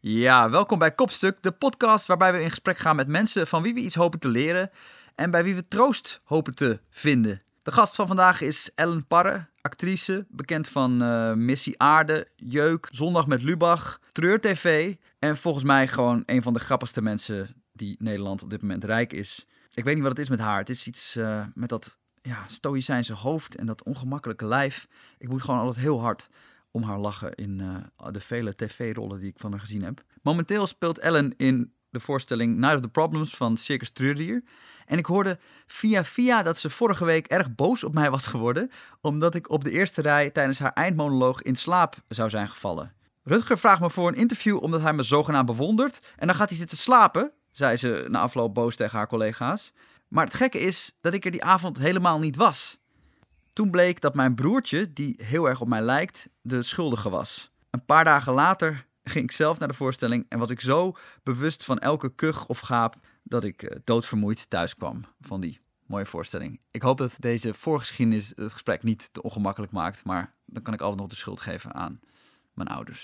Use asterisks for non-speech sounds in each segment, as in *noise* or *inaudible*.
Ja, welkom bij Kopstuk, de podcast waarbij we in gesprek gaan met mensen van wie we iets hopen te leren en bij wie we troost hopen te vinden. De gast van vandaag is Ellen Parre, actrice, bekend van eh, Missie Aarde, Jeuk, Zondag met Lubach, Treur TV en volgens mij gewoon een van de grappigste mensen die Nederland op dit moment rijk is. Ik weet niet wat het is met haar. Het is iets uh, met dat ja, stoïcijnse hoofd en dat ongemakkelijke lijf. Ik moet gewoon altijd heel hard om haar lachen in uh, de vele tv-rollen die ik van haar gezien heb. Momenteel speelt Ellen in de voorstelling Night of the Problems van Circus Trurier. En ik hoorde via via dat ze vorige week erg boos op mij was geworden, omdat ik op de eerste rij tijdens haar eindmonoloog in slaap zou zijn gevallen. Rutger vraagt me voor een interview omdat hij me zogenaamd bewondert en dan gaat hij zitten slapen, zei ze na afloop boos tegen haar collega's. Maar het gekke is dat ik er die avond helemaal niet was. Toen bleek dat mijn broertje, die heel erg op mij lijkt, de schuldige was. Een paar dagen later ging ik zelf naar de voorstelling en was ik zo bewust van elke kuch of gaap dat ik uh, doodvermoeid thuis kwam van die mooie voorstelling. Ik hoop dat deze voorgeschiedenis het gesprek niet te ongemakkelijk maakt, maar dan kan ik altijd nog de schuld geven aan mijn ouders.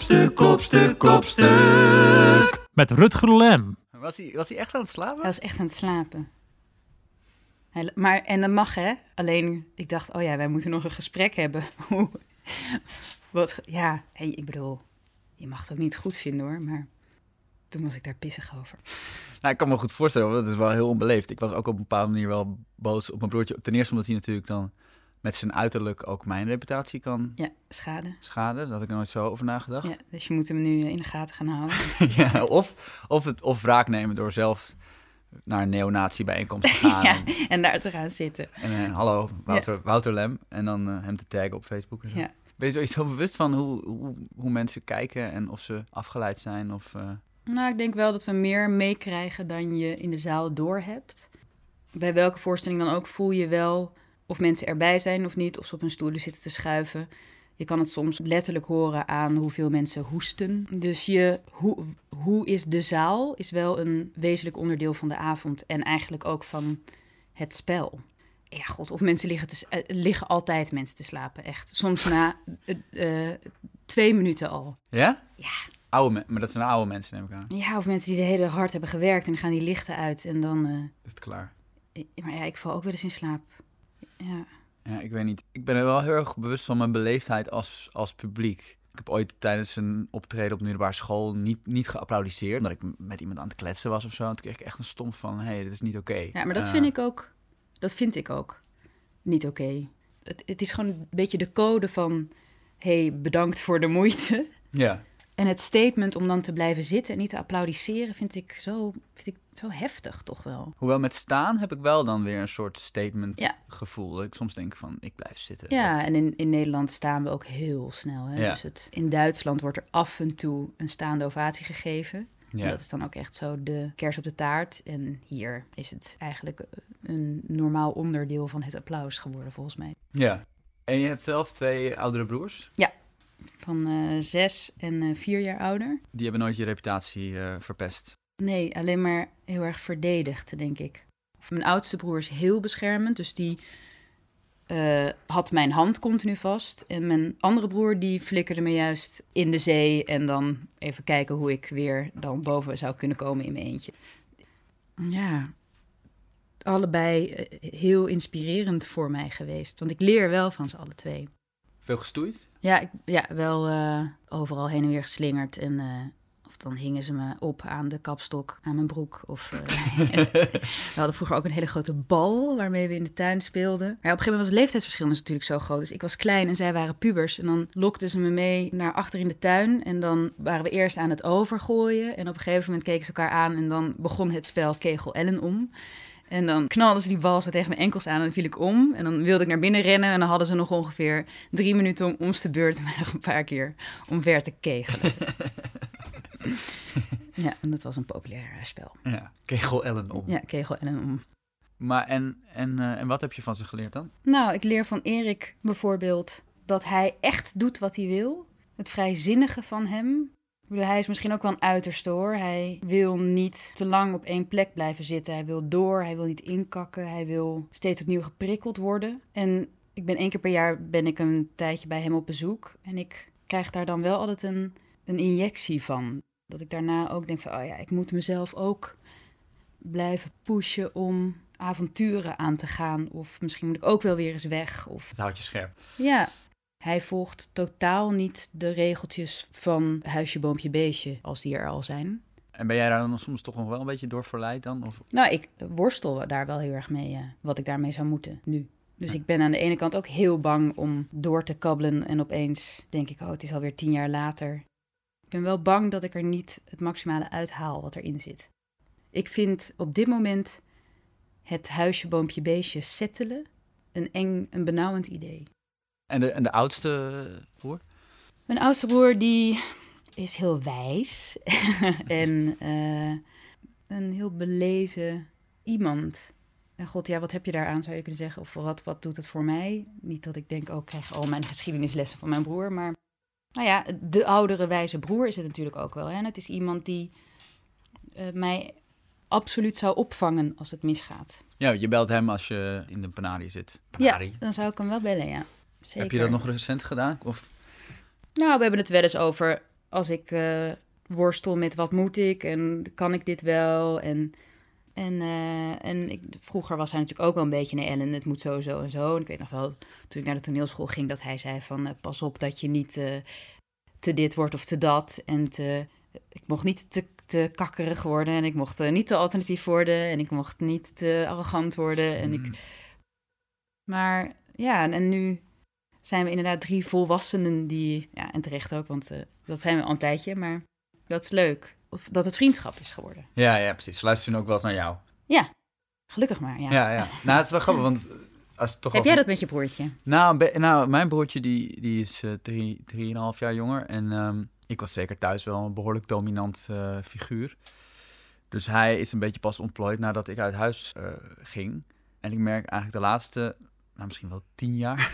Kopstuk, kopstuk, kopstuk. Met Rutger Lem. Was hij, was hij echt aan het slapen? Hij was echt aan het slapen. Hij, maar, en dat mag hè. Alleen, ik dacht, oh ja, wij moeten nog een gesprek hebben. *laughs* Wat, ja, hey, ik bedoel, je mag het ook niet goed vinden hoor, maar toen was ik daar pissig over. Nou, ik kan me goed voorstellen, want dat is wel heel onbeleefd. Ik was ook op een bepaalde manier wel boos op mijn broertje. Ten eerste omdat hij natuurlijk dan met zijn uiterlijk ook mijn reputatie kan ja, schade. schaden. Dat had ik er nooit zo over nagedacht. Ja, dus je moet hem nu in de gaten gaan houden. *laughs* ja, of, of, het, of wraak nemen door zelf naar een neonazi-bijeenkomst te *laughs* gaan. ja, en, daar te gaan zitten. En uh, hallo, Wouter, ja. Wouter Lem. En dan uh, hem te taggen op Facebook. En zo. Ja. Ben je zo, zo bewust van hoe, hoe, hoe, mensen kijken en of ze afgeleid zijn? Of, uh... Nou, ik denk wel dat we meer meekrijgen dan je in de zaal doorhebt. Bij welke voorstelling dan ook voel je wel of mensen erbij zijn of niet, of ze op hun stoelen zitten te schuiven. Je kan het soms letterlijk horen aan hoeveel mensen hoesten. Dus je, hoe, hoe is de zaal is wel een wezenlijk onderdeel van de avond en eigenlijk ook van het spel. Ja, god, of mensen liggen, te, uh, liggen altijd mensen te slapen, echt. Soms na uh, uh, twee minuten al. Ja? Ja. Oude, maar dat zijn oude mensen, neem ik aan. Ja, of mensen die de hele hard hebben gewerkt en dan gaan die lichten uit en dan... is het klaar. Maar ja, ik val ook wel eens in slaap. Ja. ja, ik weet niet. Ik ben er wel heel erg bewust van mijn beleefdheid als, als publiek. Ik heb ooit tijdens een optreden op de middelbare school niet, niet geapplaudiseerd. Omdat ik met iemand aan het kletsen was of zo. En toen kreeg ik echt een stom van, hé, hey, dit is niet oké. Okay. Ja, maar dat uh, vind ik ook, dat vind ik ook niet oké. Okay. Het, het is gewoon een beetje de code van, hé, hey, bedankt voor de moeite. Ja. En het statement om dan te blijven zitten en niet te applaudisseren vind ik zo, vind ik zo heftig toch wel. Hoewel met staan heb ik wel dan weer een soort statement ja. gevoel. Dat ik soms denk van, ik blijf zitten. Ja, wat... en in, in Nederland staan we ook heel snel. Hè? Ja. Dus het, in Duitsland wordt er af en toe een staande ovatie gegeven. Ja. En dat is dan ook echt zo de kers op de taart. En hier is het eigenlijk een normaal onderdeel van het applaus geworden, volgens mij. Ja. En je hebt zelf twee oudere broers? Ja, van uh, zes en uh, vier jaar ouder. Die hebben nooit je reputatie uh, verpest? Nee, alleen maar heel erg verdedigd, denk ik. Mijn oudste broer is heel beschermend, dus die had mijn hand continu vast. En mijn andere broer die flikkerde me juist in de zee en dan even kijken hoe ik weer dan boven zou kunnen komen in mijn eentje. Ja, allebei heel inspirerend voor mij geweest, want ik leer wel van ze alle twee. Veel gestoeid? Ja, ik, ja wel uh, overal heen en weer geslingerd. En uh, of dan hingen ze me op aan de kapstok, aan mijn broek. Of, uh, *laughs* *laughs* we hadden vroeger ook een hele grote bal waarmee we in de tuin speelden. Maar ja, op een gegeven moment was het leeftijdsverschil dus natuurlijk zo groot. Dus ik was klein en zij waren pubers. En dan lokten ze me mee naar achter in de tuin. En dan waren we eerst aan het overgooien. En op een gegeven moment keken ze elkaar aan. En dan begon het spel Kegel Ellen om. En dan knalden ze die bal zo tegen mijn enkels aan en dan viel ik om. En dan wilde ik naar binnen rennen en dan hadden ze nog ongeveer drie minuten om ons de beurt *laughs* mij nog een paar keer omver te kegelen. *laughs* ja, en dat was een populair spel. Ja, kegel Ellen om. Ja, kegel Ellen om. Maar en, en, uh, en wat heb je van ze geleerd dan? Nou, ik leer van Erik bijvoorbeeld dat hij echt doet wat hij wil. Het vrijzinnige van hem. Bedoel, Hij is misschien ook wel een uiterste hoor. Hij wil niet te lang op één plek blijven zitten. Hij wil door, hij wil niet inkakken. Hij wil steeds opnieuw geprikkeld worden. En ik ben één keer per jaar ben ik een tijdje bij hem op bezoek. En ik krijg daar dan wel altijd een, een injectie van. Dat ik daarna ook denk van, oh ja, ik moet mezelf ook blijven pushen om avonturen aan te gaan. Of misschien moet ik ook wel weer eens weg. Of... Het houdt je scherp. Ja, hij volgt totaal niet de regeltjes van huisje, boompje, beestje, als die er al zijn. En ben jij daar dan soms toch nog wel een beetje door verleid dan? Of... Nou, ik worstel daar wel heel erg mee, wat ik daarmee zou moeten nu. Dus ik ben aan de ene kant ook heel bang om door te kabbelen en opeens denk ik, oh, het is alweer tien jaar later. Ik ben wel bang dat ik er niet het maximale uithaal wat erin zit. Ik vind op dit moment het huisje, boompje, beestje settelen een eng, een benauwend idee. En de, en de oudste broer? Mijn oudste broer die is heel wijs *laughs* en uh, een heel belezen iemand. En god, ja, wat heb je daaraan, zou je kunnen zeggen? Of wat, wat doet het voor mij? Niet dat ik denk, oh, ik krijg al mijn geschiedenislessen van mijn broer. Maar nou ja, de oudere wijze broer is het natuurlijk ook wel. Hè? En het is iemand die uh, mij absoluut zou opvangen als het misgaat. Ja, je belt hem als je in de Panari zit. Panari. Ja, dan zou ik hem wel bellen, ja. Zeker. Heb je dat nog recent gedaan? Of? Nou, we hebben het wel eens over als ik uh, worstel met wat moet ik en kan ik dit wel. En, en, uh, en ik, vroeger was hij natuurlijk ook wel een beetje een Ellen, het moet zo, zo en zo. En ik weet nog wel, toen ik naar de toneelschool ging, dat hij zei van uh, pas op dat je niet te dit wordt of te dat. En te, ik mocht niet te, te kakkerig worden en ik mocht niet te alternatief worden en ik mocht niet te arrogant worden. En ik... Mm. Maar ja, en, en nu zijn we inderdaad drie volwassenen die, ja, en terecht ook, want uh, dat zijn we al een tijdje, maar dat is leuk. Of dat het vriendschap is geworden. Ja, ja, precies. Ze luisteren ook wel eens naar jou. Ja, gelukkig maar, ja. Ja, ja. Nou, het is wel grappig, want als toch Heb jij dat met je broertje? Nou, nou mijn broertje die, die is eh, drie, drieënhalf jaar jonger. En ehm, ik was zeker thuis wel een behoorlijk dominant eh, figuur. Dus hij is een beetje pas ontplooid nadat ik uit huis eh, ging. En ik merk eigenlijk de laatste, nou misschien wel tien jaar...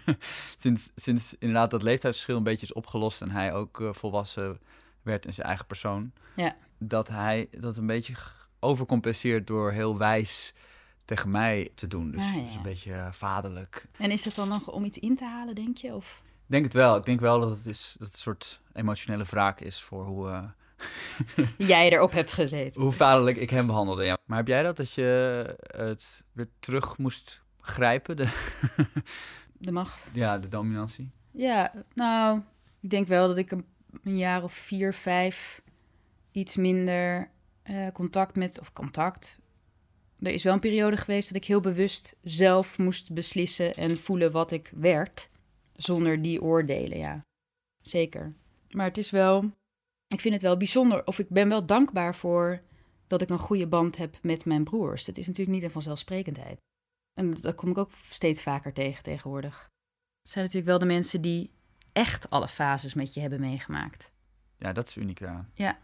*laughs* sinds, sinds inderdaad dat leeftijdsverschil een beetje is opgelost... en hij ook eh, volwassen werd in zijn eigen persoon... Ja. dat hij dat een beetje overcompenseert door heel wijs tegen mij te doen. Dus, Ah, ja. dus een beetje eh, vaderlijk. En is het dan nog om iets in te halen, denk je? Of? Ik denk het wel. Ik denk wel dat het, is, dat het een soort emotionele wraak is voor hoe, eh, *laughs* Jij erop hebt gezeten. hoe vaderlijk ik hem behandelde. Ja. Maar heb jij dat, dat je het weer terug moest grijpen, de, De macht. ja, de dominantie? Ja, nou, ik denk wel dat ik een, een jaar of vier, vijf iets minder eh, contact met, of contact. Er is wel een periode geweest dat ik heel bewust zelf moest beslissen en voelen wat ik werd, zonder die oordelen, ja. Zeker. Maar het is wel, ik vind het wel bijzonder, of ik ben wel dankbaar voor dat ik een goede band heb met mijn broers. Dat is natuurlijk niet een vanzelfsprekendheid. En dat, kom ik ook steeds vaker tegen tegenwoordig. Het zijn natuurlijk wel de mensen die echt alle fases met je hebben meegemaakt. Ja, dat is uniek daaraan. Ja.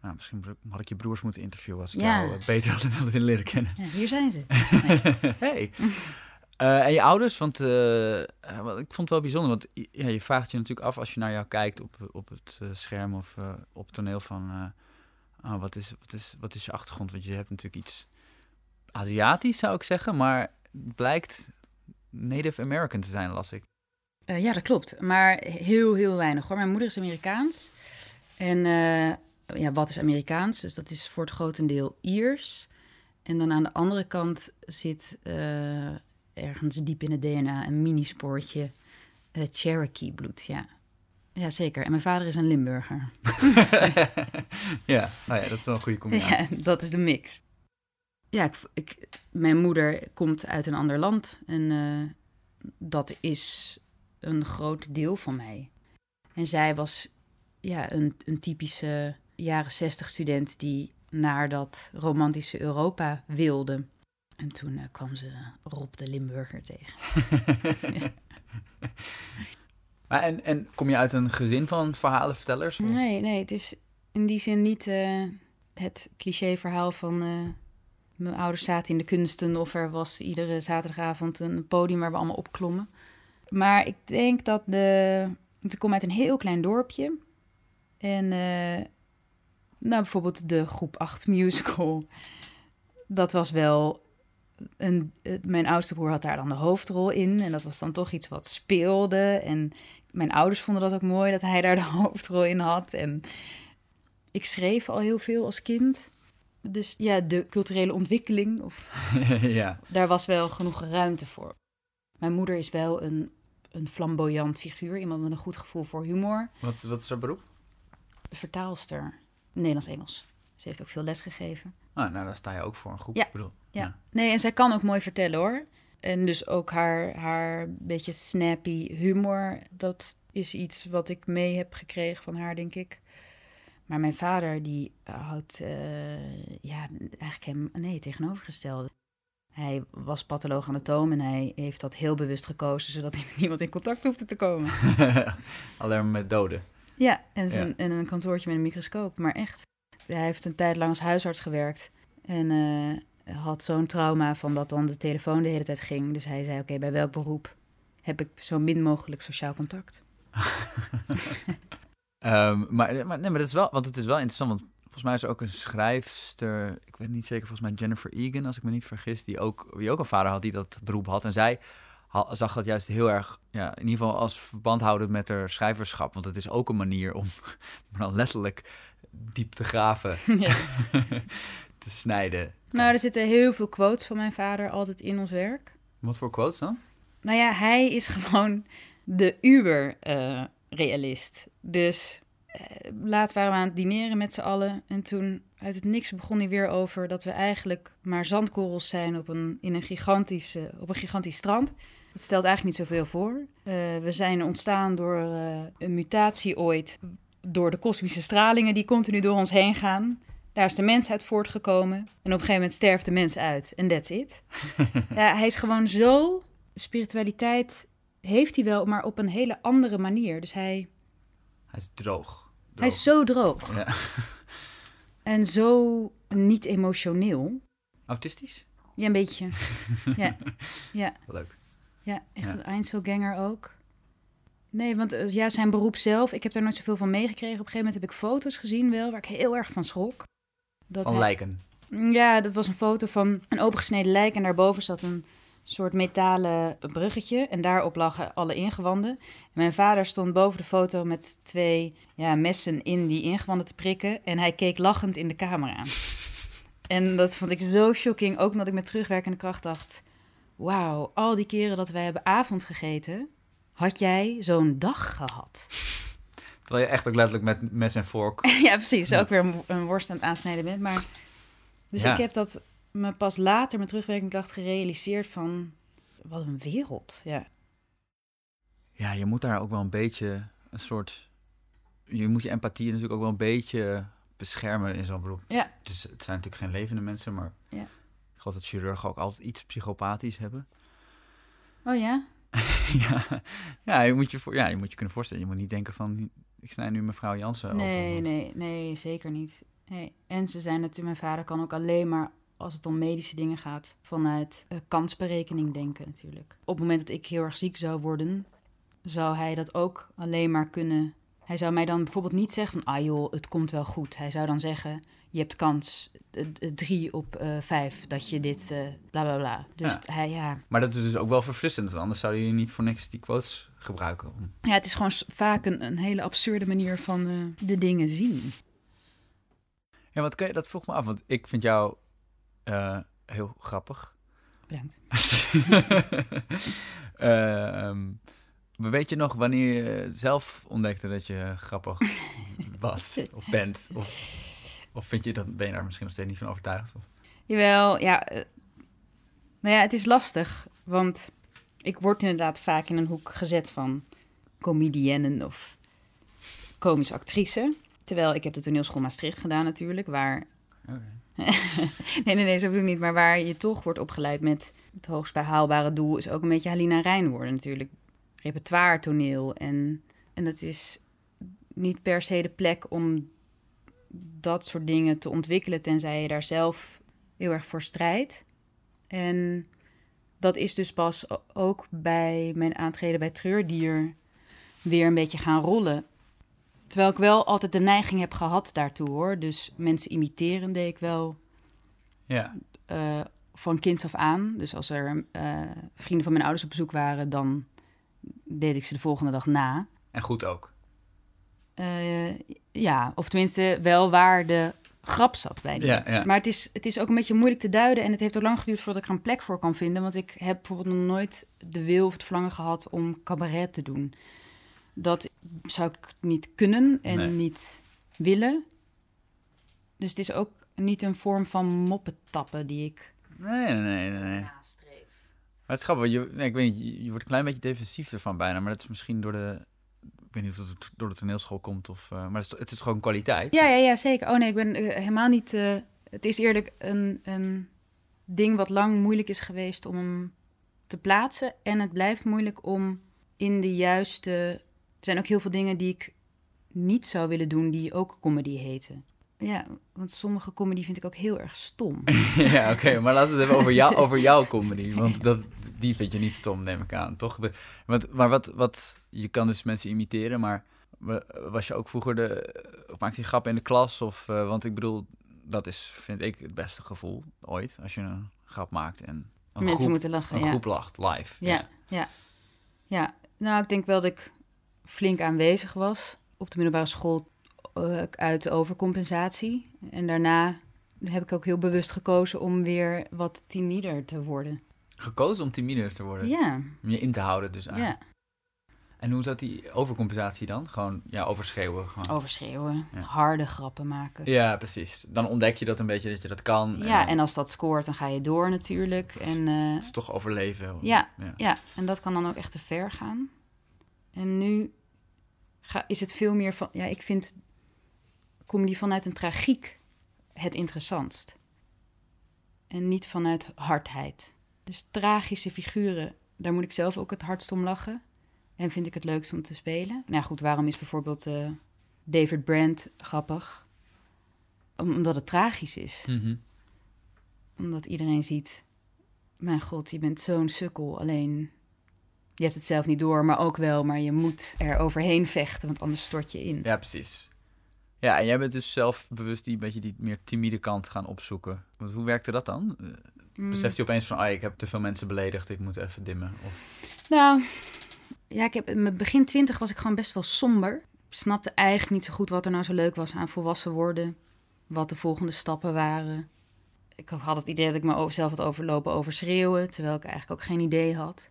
Nou, misschien had ik je broers moeten interviewen als ik Ja. jou eh, beter *laughs* had willen leren kennen. Ja, hier zijn ze. *laughs* hey. Eh, en je ouders, want eh, wel, ik vond het wel bijzonder, want ja, je vraagt je natuurlijk af als je naar jou kijkt op, op het scherm of op het toneel van, eh, oh, wat, is, wat, is, wat is je achtergrond? Want je hebt natuurlijk iets Aziatisch, zou ik zeggen, maar het blijkt Native American te zijn, las ik. Eh, ja, dat klopt. Maar heel, heel weinig hoor. Mijn moeder is Amerikaans. En eh, ja, wat is Amerikaans? Dus dat is voor het grotendeel Iers. En dan aan de andere kant zit eh, ergens diep in het DNA een minispoortje Cherokee bloed. Ja. ja, zeker. En mijn vader is een Limburger. *laughs* ja, nou ja, dat is wel een goede *laughs* combinatie. Ja, dat is de mix. Ja, ik, ik, mijn moeder komt uit een ander land en eh, dat is een groot deel van mij. En zij was ja, een, een typische jaren zestig student die naar dat romantische Europa wilde. En toen eh, kwam ze Rob de Limburger tegen. *laughs* Maar en, en kom je uit een gezin van verhalenvertellers? Nee, nee, het is in die zin niet eh, het clichéverhaal van... eh, mijn ouders zaten in de kunsten of er was iedere zaterdagavond een podium waar we allemaal opklommen. Maar ik denk dat de... Ik kom uit een heel klein dorpje En uh, nou, bijvoorbeeld de groep 8 musical. Dat was wel. Een, mijn oudste broer had daar dan de hoofdrol in. En dat was dan toch iets wat speelde. En mijn ouders vonden dat ook mooi dat hij daar de *laughs* hoofdrol in had. En ik schreef al heel veel als kind. Dus ja, de culturele ontwikkeling, of, *laughs* ja. daar was wel genoeg ruimte voor. Mijn moeder is wel een, een flamboyant figuur, iemand met een goed gevoel voor humor. Wat, wat is haar beroep? Vertaalster, Nederlands-Engels. Ze heeft ook veel les gegeven. Ah, nou, daar sta je ook voor een groep. Ja. Ik bedoel, Ja. Nee, en zij kan ook mooi vertellen hoor. En dus ook haar, haar beetje snappy humor, dat is iets wat ik mee heb gekregen van haar, denk ik. Maar mijn vader, die houdt, eh, ja, eigenlijk hem, nee, tegenovergestelde. Hij was patholoog anatoom en hij heeft dat heel bewust gekozen, zodat hij met *laughs* niemand in contact hoefde te komen. *laughs* Alleen met doden. Ja, en, zijn, en een kantoortje met een microscoop, maar echt. Hij heeft een tijd lang als huisarts gewerkt en uh, had zo'n trauma van dat dan de telefoon de hele tijd ging. Dus hij zei, oké, bij welk beroep heb ik zo min mogelijk sociaal contact? *laughs* um, maar, maar, nee, maar dat is wel, want het is wel interessant, want volgens mij is er ook een schrijfster, ik weet niet zeker, volgens mij Jennifer Egan, als ik me niet vergis, die ook, die ook een vader had die dat beroep had. En zij zag dat juist heel erg, ja, in ieder geval als verband houden met haar schrijverschap. Want het is ook een manier om *laughs* dan letterlijk diep te graven, *laughs* Ja. *laughs* te snijden. Nou, er zitten heel veel quotes van mijn vader altijd in ons werk. Wat voor quotes dan? Nou ja, hij is gewoon de uber-realist. dus uh, laat waren we aan het dineren met z'n allen. En toen uit het niks begon hij weer over dat we eigenlijk maar zandkorrels zijn op een, in een gigantische, op een gigantisch strand. Dat stelt eigenlijk niet zoveel voor. Uh, we zijn ontstaan door uh, een mutatie ooit, door de kosmische stralingen die continu door ons heen gaan. Daar is de mens uit voortgekomen. En op een gegeven moment sterft de mens uit. En that's it. *laughs* ja, hij is gewoon zo... Spiritualiteit heeft hij wel, maar op een hele andere manier. Dus hij... Hij is droog. droog. Hij is zo droog. Ja. *laughs* En zo niet emotioneel. Autistisch? Ja, een beetje. *laughs* ja. ja. Leuk. Ja, echt Ja. een Einzelganger ook. Nee, want eh, ja, zijn beroep zelf, ik heb daar nooit zoveel van meegekregen. Op een gegeven moment heb ik foto's gezien wel, waar ik heel erg van schrok. Dat Van hij- lijken. Ja, dat was een foto van een opengesneden lijk en daarboven zat een soort metalen bruggetje en daarop lagen alle ingewanden. En mijn vader stond boven de foto met twee ja, messen in die ingewanden te prikken en hij keek lachend in de camera. *laughs* En dat vond ik zo shocking, ook omdat ik met terugwerkende kracht dacht... Wauw, al die keren dat wij hebben avond gegeten, had jij zo'n dag gehad. *laughs* Terwijl je echt ook letterlijk met mes en vork... *laughs* ja, precies. Ja. Ook weer een, een worst aan het aansnijden bent. Maar, dus Ja. ik heb dat me pas later met terugwerkende kracht gerealiseerd van... Wat een wereld, ja. Ja, je moet daar ook wel een beetje een soort... Je moet je empathie natuurlijk ook wel een beetje beschermen in zo'n beroep. Ja. Het, is, het zijn natuurlijk geen levende mensen, maar... Ja. Ik geloof dat chirurgen ook altijd iets psychopathisch hebben. Oh ja? *laughs* ja, ja, je moet je, voor, ja, je moet je kunnen voorstellen. Je moet niet denken van... Ik snij nu mevrouw Jansen open. Nee, nee, nee, zeker niet. Nee. En ze zijn het, mijn vader kan ook alleen maar als het om medische dingen gaat, vanuit eh, kansberekening denken natuurlijk. Op het moment dat ik heel erg ziek zou worden, zou hij dat ook alleen maar kunnen. Hij zou mij dan bijvoorbeeld niet zeggen van, ah joh, het komt wel goed. Hij zou dan zeggen, je hebt kans eh, eh, drie op vijf dat je dit, eh, bla bla bla. Dus Ja. hij, ja. Maar dat is dus ook wel verfrissend. want Anders zou je niet voor niks die quotes gebruiken. Ja, het is gewoon vaak een, een hele absurde manier van de dingen zien. Ja, wat kun je, dat vroeg me af. Want ik vind jou eh, heel grappig. Bedankt. *laughs* Maar weet je nog wanneer je zelf ontdekte dat je grappig *laughs* was of bent? Of, of vind je dat, ben je daar misschien nog steeds niet van overtuigd? Of? Jawel, ja. eh, nou ja, het is lastig. Want ik word inderdaad vaak in een hoek gezet van comedienne of komische actrice. Terwijl ik heb de toneelschool Maastricht gedaan natuurlijk, waar... *laughs* nee, nee, nee, zo bedoel ik niet. Maar waar je toch wordt opgeleid met het hoogst behaalbare doel... is ook een beetje Halina Rijn worden natuurlijk. Repertoire, toneel. En, en dat is niet per se de plek om dat soort dingen te ontwikkelen... tenzij je daar zelf heel erg voor strijdt. En dat is dus pas ook bij mijn aantreden bij Treurdier weer een beetje gaan rollen. Terwijl ik wel altijd de neiging heb gehad daartoe hoor. Dus mensen imiteren deed ik wel Ja. eh, van kinds af aan. Dus als er eh, vrienden van mijn ouders op bezoek waren, dan deed ik ze de volgende dag na. En goed ook. Eh, ja, of tenminste wel waar de grap zat bij die Ja. Maar het is, het is ook een beetje moeilijk te duiden. En het heeft ook lang geduurd voordat ik er een plek voor kan vinden. Want ik heb bijvoorbeeld nog nooit de wil of het verlangen gehad om cabaret te doen. Dat zou ik niet kunnen en Nee. niet willen. Dus het is ook niet een vorm van moppetappen die ik Nee, nee, nee, nee. nastreef. Maar het is grappig, je, nee, ik weet niet, je, wordt een klein beetje defensief ervan bijna, maar dat is misschien door de, ik weet niet of het door de toneelschool komt of, eh, maar het is, het is gewoon kwaliteit. Ja, ja, ja, zeker. Oh nee, ik ben eh, helemaal niet... eh, het is eerlijk een, een ding wat lang moeilijk is geweest om hem te plaatsen. En het blijft moeilijk om in de juiste... Er zijn ook heel veel dingen die ik niet zou willen doen die ook comedy heten. Ja, want sommige comedy vind ik ook heel erg stom. *laughs* *laughs* ja, oké, maar laten we het even over, jou, over jouw *laughs* comedy, want dat, die vind je niet stom, neem ik aan, toch? Want, maar wat, wat, je kan dus mensen imiteren, maar wa- was je ook vroeger de, of maakte je grappen in de klas? Of, eh, want ik bedoel, dat is, vind ik, het beste gevoel ooit, als je een grap maakt en een, Mensen groep, moeten lachen, een ja. groep lacht, live. Ja, ja. Ja, nou, ik denk wel dat ik flink aanwezig was op de middelbare school eh, uit overcompensatie. En daarna heb ik ook heel bewust gekozen om weer wat timider te worden. Gekozen om timider te worden, Ja, om je in te houden dus ja. eigenlijk. En hoe zat die overcompensatie dan? Gewoon, ja, overschreeuwen. Gewoon. Overschreeuwen, Ja. harde grappen maken. Ja, precies. Dan ontdek je dat een beetje, dat je dat kan. Ja, dan- en als dat scoort, dan ga je door natuurlijk. En eh, Het is toch overleven. Ja. ja. Ja, en dat kan dan ook echt te ver gaan. En nu ga, is het veel meer van... Ja, ik vind comedy vanuit een tragiek het interessantst. En niet vanuit hardheid. Dus tragische figuren, daar moet ik zelf ook het hardst om lachen. En vind ik het leukst om te spelen. Nou goed, waarom is bijvoorbeeld eh, David Brand grappig? Om- Omdat het tragisch is Mhm. omdat iedereen ziet, mijn god, je bent zo'n sukkel. Alleen, je hebt het zelf niet door, maar ook wel. Maar je moet er overheen vechten, want anders stort je in. Ja, precies. Ja, en jij bent dus zelf bewust die beetje die meer timide kant gaan opzoeken. Want hoe werkte dat dan? Eh, Mm. Beseft je opeens van, ah, ik heb te veel mensen beledigd, ik moet even dimmen? Of... Nou, ja, ik heb, in mijn begin twintig was ik gewoon best wel somber. Ik snapte eigenlijk niet zo goed wat er nou zo leuk was aan volwassen worden. Wat de volgende stappen waren. Ik had het idee dat ik me zelf had overlopen over schreeuwen, terwijl ik eigenlijk ook geen idee had.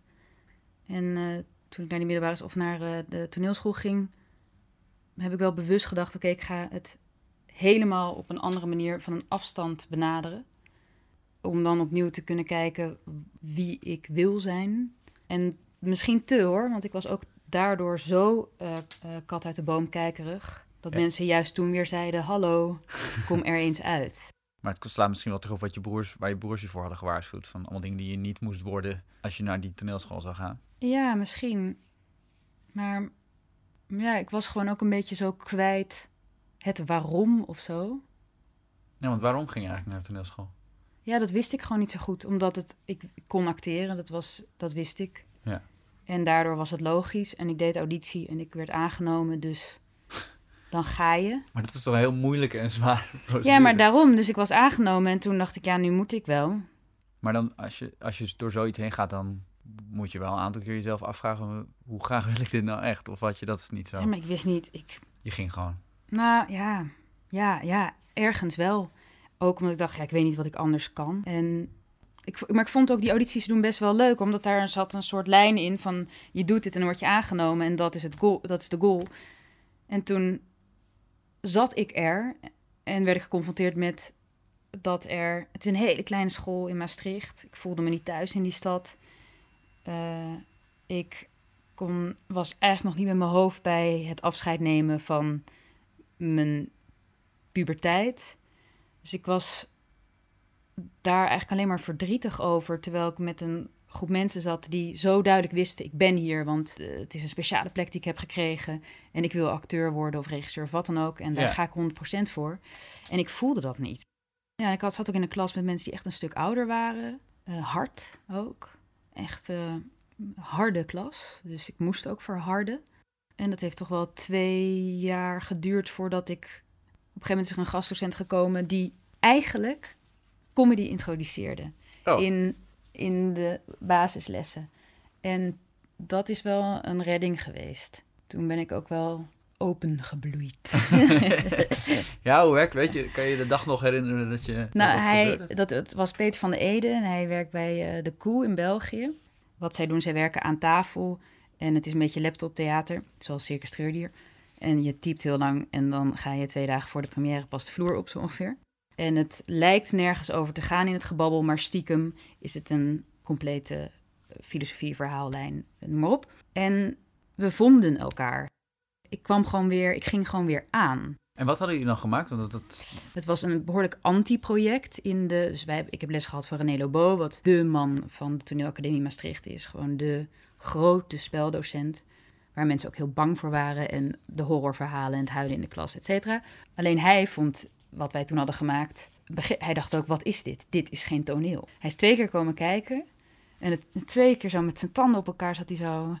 En eh, toen ik naar die middelbare of naar eh, de toneelschool ging, heb ik wel bewust gedacht: oké, ik ga het helemaal op een andere manier van een afstand benaderen. Om dan opnieuw te kunnen kijken wie ik wil zijn. En misschien te hoor, want ik was ook daardoor zo eh, kat uit de boom kijkerig. Dat Ja. mensen juist toen weer zeiden: Hallo, kom er eens uit. Maar het slaat misschien wel terug op wat je broers, waar je broers je voor hadden gewaarschuwd. Van allemaal dingen die je niet moest worden als je naar die toneelschool zou gaan. Ja, misschien. Maar ja, ik was gewoon ook een beetje zo kwijt het waarom of zo. Ja, want waarom ging je eigenlijk naar de toneelschool? Ja, dat wist ik gewoon niet zo goed. Omdat het, ik kon acteren, dat, was, dat wist ik. Ja. En daardoor was het logisch. En ik deed auditie en ik werd aangenomen, dus dan ga je. Maar dat is toch een heel moeilijke en zware *laughs* procedure. Ja, maar daarom. Dus ik was aangenomen en toen dacht ik, ja, nu moet ik wel. Maar dan, als je, als je door zoiets heen gaat, dan moet je wel een aantal keer jezelf afvragen... hoe graag *laughs* wil ik dit nou echt? Of had je dat niet zo? Ja, maar ik wist niet. Ik, Je ging gewoon. nou ja, ja, ja, ergens wel. Ook omdat ik dacht, ja, ik weet niet wat ik anders kan. En ik, maar ik vond ook die audities doen best wel leuk, omdat daar zat een soort lijn in van je doet dit en dan word je aangenomen en dat is, het goal, dat is de goal. En toen zat ik er en werd ik geconfronteerd met dat er... Het is een hele kleine school in Maastricht. Ik voelde me niet thuis in die stad. Eh, ik kon, was eigenlijk nog niet met mijn hoofd bij het afscheid nemen van mijn puberteit. Dus ik was daar eigenlijk alleen maar verdrietig over. Terwijl ik met een groep mensen zat die zo duidelijk wisten: ik ben hier, want eh, het is een speciale plek die ik heb gekregen. En ik wil acteur worden of regisseur of wat dan ook. En daar Ja. ga ik 100% voor. En ik voelde dat niet. Ja, ik had, zat ook in een klas met mensen die echt een stuk ouder waren. Eh, hard ook. Echt eh, harde klas. Dus ik moest ook verharden. En dat heeft toch wel twee jaar geduurd voordat ik... Op een gegeven moment is er een gastdocent gekomen die eigenlijk comedy introduceerde Oh. in, in de basislessen. En dat is wel een redding geweest. Toen ben ik ook wel opengebloeid. *laughs* ja, hoe werkt, weet je, kan je de dag nog herinneren dat je... Nou, dat hij, dat, het was Peter van der Ede en hij werkt bij eh, De Koe in België. Wat zij doen, zij werken aan tafel en het is een beetje laptoptheater, zoals Circus Treurdier. En je typt heel lang en dan ga je twee dagen voor de première pas de vloer op, zo ongeveer. En het lijkt nergens over te gaan in het gebabbel, maar stiekem is het een complete eh, filosofie, verhaallijn, noem maar op. En we vonden elkaar. Ik kwam gewoon weer, ik ging gewoon weer aan. En wat hadden jullie dan gemaakt? Want dat. Het was een behoorlijk anti-project in de. Dus wij, ik heb les gehad van René Lobo, wat de man van de Toneelacademie Maastricht is. Gewoon de grote speldocent. Waar mensen ook heel bang voor waren. En de horrorverhalen en het huilen in de klas, et cetera. Alleen hij vond wat wij toen hadden gemaakt. Hij dacht ook: wat is dit? Dit is geen toneel. Hij is twee keer komen kijken. En het, twee keer zo met zijn tanden op elkaar zat hij zo.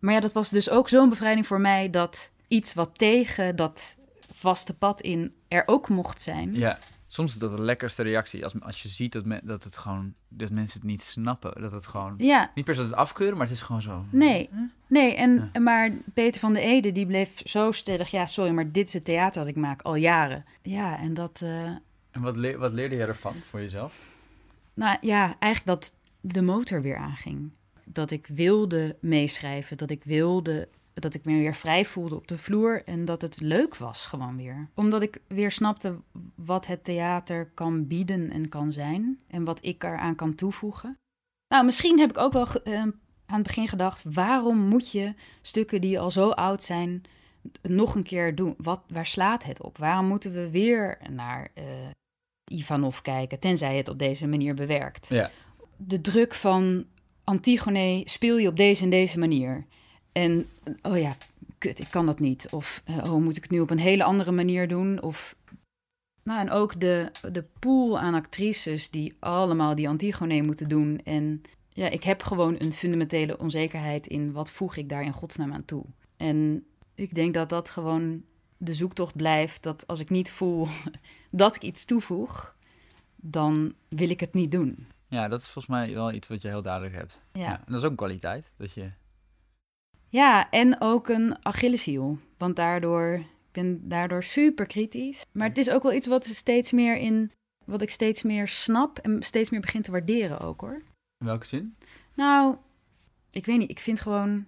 Maar ja, dat was dus ook zo'n bevrijding voor mij dat iets wat tegen dat vaste pad in er ook mocht zijn. Ja, soms is dat de lekkerste reactie. Als, als je ziet dat, men, dat, het gewoon, dat mensen het niet snappen. Dat het gewoon... Ja, Niet per se het afkeuren, maar het is gewoon zo... nee. Nee, en, maar Peter van der Ede die bleef zo stellig. Ja, sorry, maar dit is het theater dat ik maak al jaren. Ja, en dat... eh, En wat, wat leerde je ervan voor jezelf? nou ja, eigenlijk dat de motor weer aanging. Dat ik wilde meeschrijven, dat ik wilde... Dat ik me weer vrij voelde op de vloer en dat het leuk was gewoon weer. Omdat ik weer snapte wat het theater kan bieden en kan zijn. En wat ik eraan kan toevoegen. Nou, misschien heb ik ook wel eh, aan het begin gedacht: waarom moet je stukken die al zo oud zijn nog een keer doen? Wat, waar slaat het op? Waarom moeten we weer naar eh, Ivanov kijken, tenzij het op deze manier bewerkt? Ja. De druk van Antigone speel je op deze en deze manier. En oh ja, kut, ik kan dat niet. Of eh, oh, moet ik het nu op een hele andere manier doen? Of nou, en ook de, de pool aan actrices die allemaal die Antigone moeten doen. En ja, ik heb gewoon een fundamentele onzekerheid in wat voeg ik daar in godsnaam aan toe. En ik denk dat dat gewoon de zoektocht blijft. Dat als ik niet voel *laughs* dat ik iets toevoeg, dan wil ik het niet doen. Ja, dat is volgens mij wel iets wat je heel duidelijk hebt. Ja, En dat is ook een kwaliteit. Dat je... ja en ook een Achilleshiel. Want daardoor, ik ben daardoor super kritisch. Maar het is ook wel iets wat steeds meer in, wat ik steeds meer snap en steeds meer begin te waarderen ook hoor. In welke zin? Nou, ik weet niet. Ik vind gewoon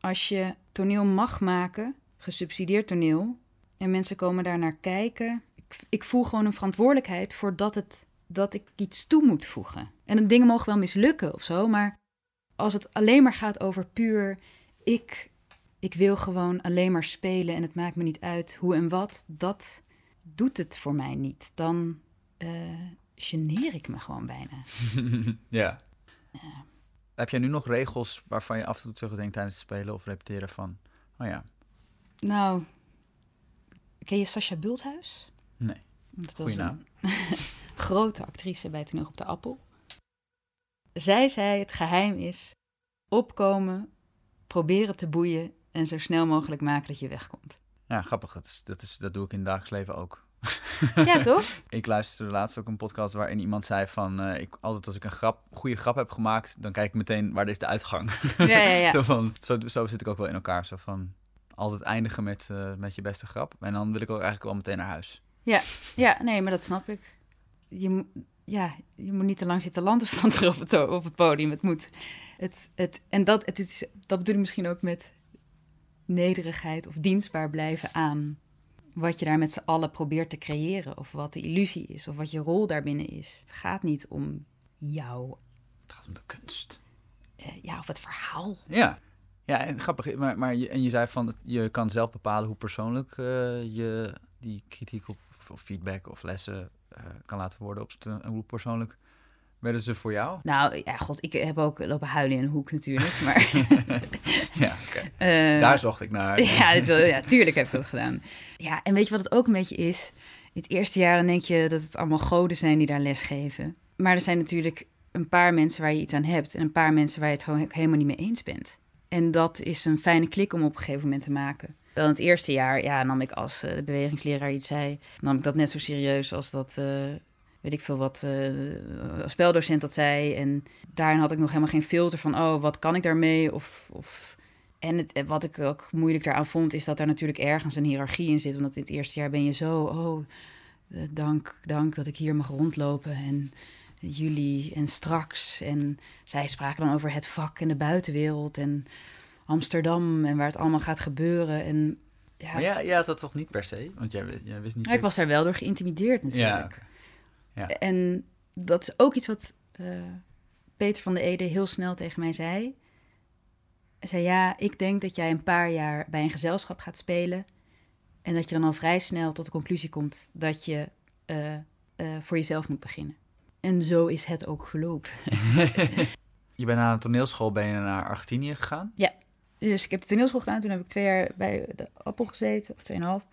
als je toneel mag maken, gesubsidieerd toneel, en mensen komen daar naar kijken. Ik, ik voel gewoon een verantwoordelijkheid voor dat, het, dat ik iets toe moet voegen. En dingen mogen wel mislukken of zo, maar als het alleen maar gaat over puur ik, ik wil gewoon alleen maar spelen en het maakt me niet uit hoe en wat, dat doet het voor mij niet. Dan eh geneer ik me gewoon bijna. *laughs* ja. Heb jij nu nog regels waarvan je af en toe terugdenkt tijdens het spelen of repeteren van... Oh ja, Nou, ken je Sascha Bulthuis? nee. Dat Goeie naam. een *laughs* grote actrice bij Toneel op de Appel. Zij zei, het geheim is opkomen, proberen te boeien en zo snel mogelijk maken dat je wegkomt. Ja, grappig. Dat, is, dat, is, dat doe ik in het dagelijks leven ook. Ja, toch? *laughs* Ik luisterde laatst ook een podcast waarin iemand zei van... eh, ik, altijd als ik een grap, goede grap heb gemaakt, dan kijk ik meteen waar is de uitgang. Ja, ja, ja. *laughs* zo, van, zo, zo zit ik ook wel in elkaar. Zo van altijd eindigen met, eh, met je beste grap. En dan wil ik ook eigenlijk wel meteen naar huis. Ja, nee, maar dat snap ik. Je, ja, je moet niet te lang zitten lanterfanten *laughs* op het, op het podium. Het moet. Het, het, en dat, het is, dat bedoel ik misschien ook met nederigheid of dienstbaar blijven aan wat je daar met z'n allen probeert te creëren. Of wat de illusie is, of wat je rol daarbinnen is. Het gaat niet om jou, Het gaat om de kunst. eh, ja, of het verhaal. Ja. Ja, en grappig. Maar, maar je, en je zei van, je kan zelf bepalen hoe persoonlijk eh, je die kritiek op, of feedback of lessen kan laten worden. Op, st- en hoe persoonlijk werden ze voor jou? Nou, ja, god, ik heb ook lopen huilen in een hoek natuurlijk. *laughs* Maar *laughs* ja, oké. eh, Daar zocht ik naar. *laughs* Ja, dit wil, ja, tuurlijk heb ik dat gedaan. Ja, en weet je wat het ook een beetje is? In het eerste jaar dan denk je dat het allemaal goden zijn die daar les geven. Maar er zijn natuurlijk een paar mensen waar je iets aan hebt... en een paar mensen waar je het gewoon helemaal niet mee eens bent. En dat is een fijne klik om op een gegeven moment te maken. Dan het eerste jaar, ja, nam ik als uh, de bewegingsleraar iets zei, nam ik dat net zo serieus als dat, uh, weet ik veel wat, uh, speldocent dat zei. En daarin had ik nog helemaal geen filter van, oh, wat kan ik daarmee? Of, of... En het, wat ik ook moeilijk daaraan vond, is dat daar natuurlijk ergens een hiërarchie in zit. Omdat in het eerste jaar ben je zo, oh, dank, dank dat ik hier mag rondlopen. En jullie en straks. En zij spraken dan over het vak en de buitenwereld en Amsterdam en waar het allemaal gaat gebeuren. En, ja, maar ja, dat toch niet per se? Want jij, jij wist niet... Ja, ik was daar wel door geïntimideerd natuurlijk. Ja, ja. En dat is ook iets wat uh, Peter van de Ede heel snel tegen mij zei. Hij zei, ja, ik denk dat jij een paar jaar bij een gezelschap gaat spelen... en dat je dan al vrij snel tot de conclusie komt dat je uh, uh, voor jezelf moet beginnen. En zo is het ook gelopen. *laughs* je bent na een toneelschool ben je naar Argentinië gegaan? Ja, dus ik heb de toneelschool gedaan. Toen heb ik twee jaar bij de Appel gezeten, of tweeënhalf.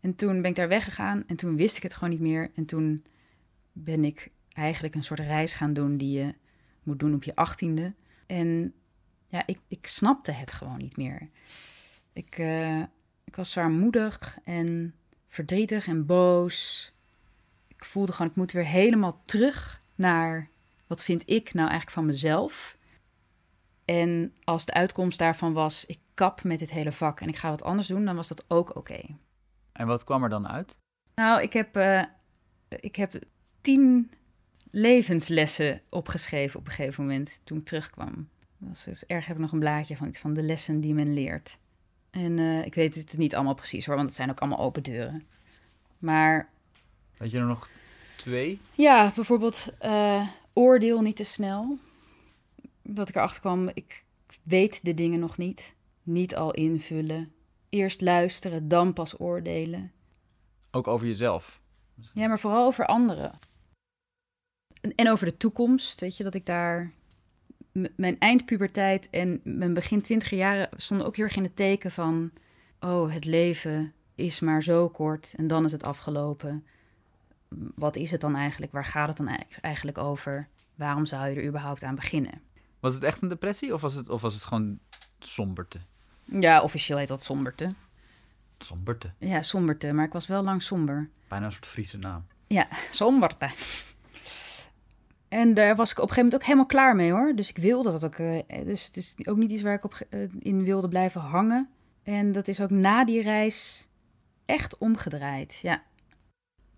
En toen ben ik daar weggegaan en toen wist ik het gewoon niet meer. En toen ben ik eigenlijk een soort reis gaan doen die je moet doen op je achttiende. En ja, ik, ik snapte het gewoon niet meer. Ik, uh, ik was zwaarmoedig en verdrietig en boos ik voelde gewoon, ik moet weer helemaal terug naar wat vind ik nou eigenlijk van mezelf. En als de uitkomst daarvan was, ik kap met dit hele vak en ik ga wat anders doen, dan was dat ook oké. En wat kwam er dan uit? Nou, ik heb, uh, ik heb tien levenslessen opgeschreven op een gegeven moment toen ik terugkwam. Dat is erg heb ik nog een blaadje van iets van de lessen die men leert. En uh, ik weet het niet allemaal precies hoor, want het zijn ook allemaal open deuren. Maar Weet je er nog twee? Ja, bijvoorbeeld uh, oordeel niet te snel. Dat ik erachter kwam, ik weet de dingen nog niet. Niet al invullen. Eerst luisteren, dan pas oordelen. Ook over jezelf? Ja, maar vooral over anderen. En over de toekomst, weet je, dat ik daar... mijn eindpuberteit en mijn begin twintiger jaren stonden ook heel erg in het teken van... Oh, het leven is maar zo kort en dan is het afgelopen wat is het dan eigenlijk? Waar gaat het dan eigenlijk over? Waarom zou je er überhaupt aan beginnen? Was het echt een depressie of was het, of was het gewoon somberte? Ja, officieel heet dat somberte. Somberte? Ja, somberte, maar ik was wel lang somber. Bijna een soort Friese naam. Ja, somberte. En daar was ik op een gegeven moment ook helemaal klaar mee hoor. Dus ik wilde dat ook. Uh, dus het is ook niet iets waar ik op uh, in wilde blijven hangen. En dat is ook na die reis echt omgedraaid. Ja,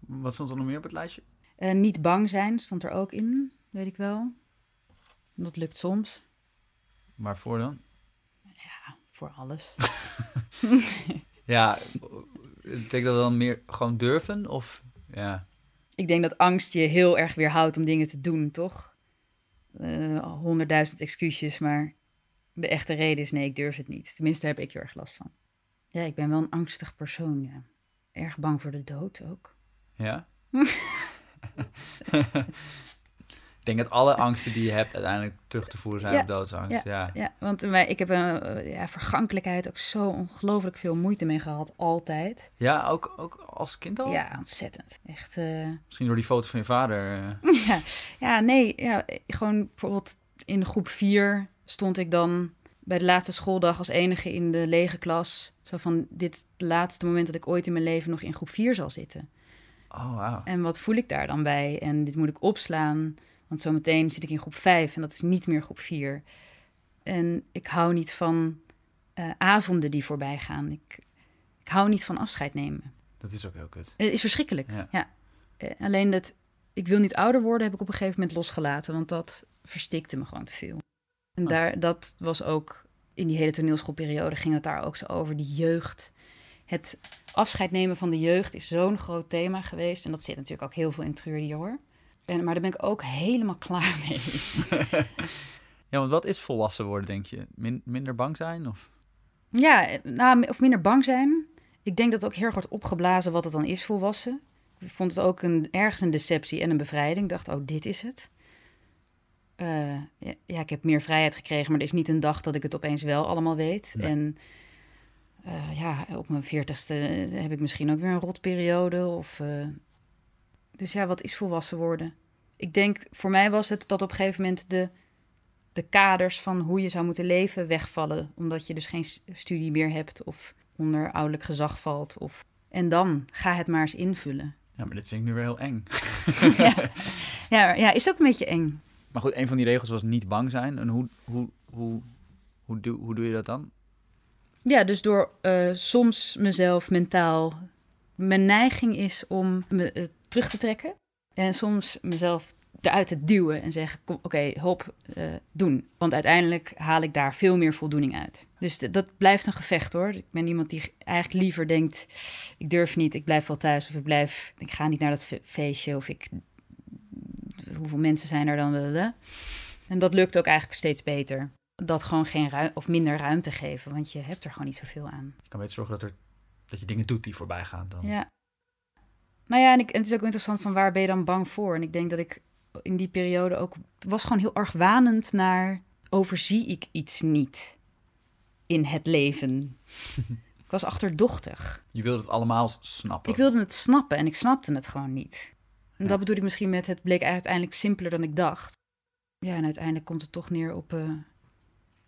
wat stond er nog meer op het lijstje? Uh, niet bang zijn stond er ook in, weet ik wel. Dat lukt soms. Waarvoor dan? Ja, voor alles. *laughs* *laughs* ja, ik denk dat dan meer gewoon durven of ja. Ik denk dat angst je heel erg weerhoudt om dingen te doen, toch? Eh, honderdduizend excuses, maar de echte reden is nee, ik durf het niet. Tenminste, daar heb ik heel erg last van. Ja, ik ben wel een angstig persoon, ja. Erg bang voor de dood ook. Ja? *laughs* ik denk dat alle angsten die je hebt uiteindelijk terug te voeren zijn op doodsangst. Ja, ja. want ik heb een eh, ja, vergankelijkheid ook zo ongelooflijk veel moeite mee gehad, altijd. Ja, ook, ook als kind al? Ja, ontzettend. Echt. Uh... Misschien door die foto van je vader. Uh... *laughs* ja, ja, nee, ja, gewoon bijvoorbeeld in groep 4 stond ik dan bij de laatste schooldag als enige in de lege klas. Zo van, dit is het laatste moment dat ik ooit in mijn leven nog in groep 4 zal zitten. Oh, wow. En wat voel ik daar dan bij? En dit moet ik opslaan, want zometeen zit ik in groep 5 en dat is niet meer groep 4. En ik hou niet van uh, avonden die voorbij gaan. Ik, ik hou niet van afscheid nemen. Dat is ook heel kut. Het is verschrikkelijk, ja. ja. Uh, alleen dat ik wil niet ouder worden heb ik op een gegeven moment losgelaten, want dat verstikte me gewoon te veel. En oh. daar, dat was ook in die hele toneelschoolperiode ging het daar ook zo over, die jeugd het afscheid nemen van de jeugd is zo'n groot thema geweest. En dat zit natuurlijk ook heel veel in Treur hoor. En, maar daar ben ik ook helemaal *laughs* klaar mee. ja, want wat is volwassen worden, denk je? minder bang zijn? Of? Ja, nou, of minder bang zijn. Ik denk dat het ook heel erg wordt opgeblazen wat het dan is volwassen. Ik vond het ook een, ergens een deceptie en een bevrijding. Ik dacht, oh, dit is het. Uh, ja, ja, ik heb meer vrijheid gekregen, maar er is niet een dag dat ik het opeens wel allemaal weet. En uh, ja, op mijn veertigste heb ik misschien ook weer een rotperiode. Of, uh... Dus ja, wat is volwassen worden? Ik denk, voor mij was het dat op een gegeven moment de, de de kaders van hoe je zou moeten leven wegvallen. Omdat je dus geen studie meer hebt of onder ouderlijk gezag valt. Of... En dan ga het maar eens invullen. Ja, maar dit vind ik nu weer heel eng. *laughs* ja. Ja, ja, is ook een beetje eng. Maar goed, een van die regels was niet bang zijn. En hoe, hoe, hoe, hoe, doe, hoe doe je dat dan? Ja, dus door eh, soms mezelf mentaal. Mijn neiging is om me terug te trekken. En soms mezelf eruit te duwen en zeggen: Oké, hop, eh, doen. Want uiteindelijk haal ik daar veel meer voldoening uit. Dus dat blijft een gevecht hoor. Ik ben iemand die eigenlijk liever denkt: Ik durf niet, ik blijf wel thuis. Of ik blijf, ik ga niet naar dat fe- feestje. Of ik. Hoeveel mensen zijn er dan? Blablabla. En dat lukt ook eigenlijk steeds beter dat gewoon geen ruim of minder ruimte geven, want je hebt er gewoon niet zoveel aan. Je kan beter zorgen dat, er, dat je dingen doet die voorbij gaan dan. Ja. Nou ja, en, ik, en het is ook interessant van waar ben je dan bang voor? En ik denk dat ik in die periode ook het was gewoon heel argwanend naar overzie ik iets niet in het leven. *laughs* ik was achterdochtig. Je wilde het allemaal snappen. Ik wilde het snappen en ik snapte het gewoon niet. En Ja. dat bedoel ik misschien met het bleek uiteindelijk simpeler dan ik dacht. Ja, en uiteindelijk komt het toch neer op eh,